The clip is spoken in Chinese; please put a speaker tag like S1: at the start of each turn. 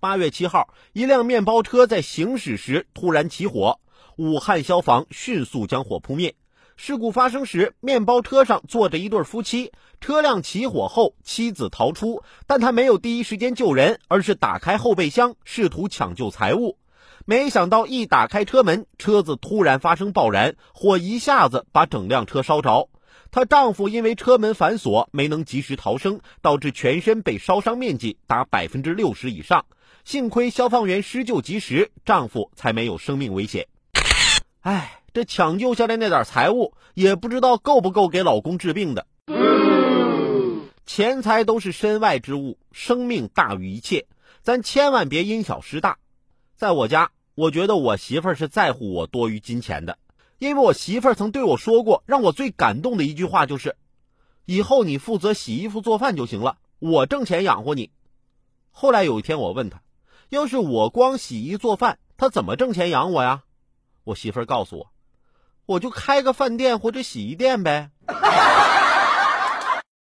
S1: 八月七号，一辆面包车在行驶时突然起火，武汉消防迅速将火扑灭。事故发生时，面包车上坐着一对夫妻。车辆起火后，妻子逃出，但他没有第一时间救人，而是打开后备箱，试图抢救财物。没想到一打开车门，车子突然发生爆燃，火一下子把整辆车烧着。她丈夫因为车门反锁，没能及时逃生，导致全身被烧伤面积达百分之六十以上。幸亏消防员施救及时，丈夫才没有生命危险。唉，这抢救下来那点财物，也不知道够不够给老公治病的。钱财都是身外之物，生命大于一切，咱千万别因小失大。在我家，我觉得我媳妇儿是在乎我多于金钱的，因为我媳妇儿曾对我说过，让我最感动的一句话就是：“以后你负责洗衣服做饭就行了，我挣钱养活你。”后来有一天，我问她：“要是我光洗衣做饭，她怎么挣钱养我呀？”我媳妇儿告诉我：“我就开个饭店或者洗衣店呗。”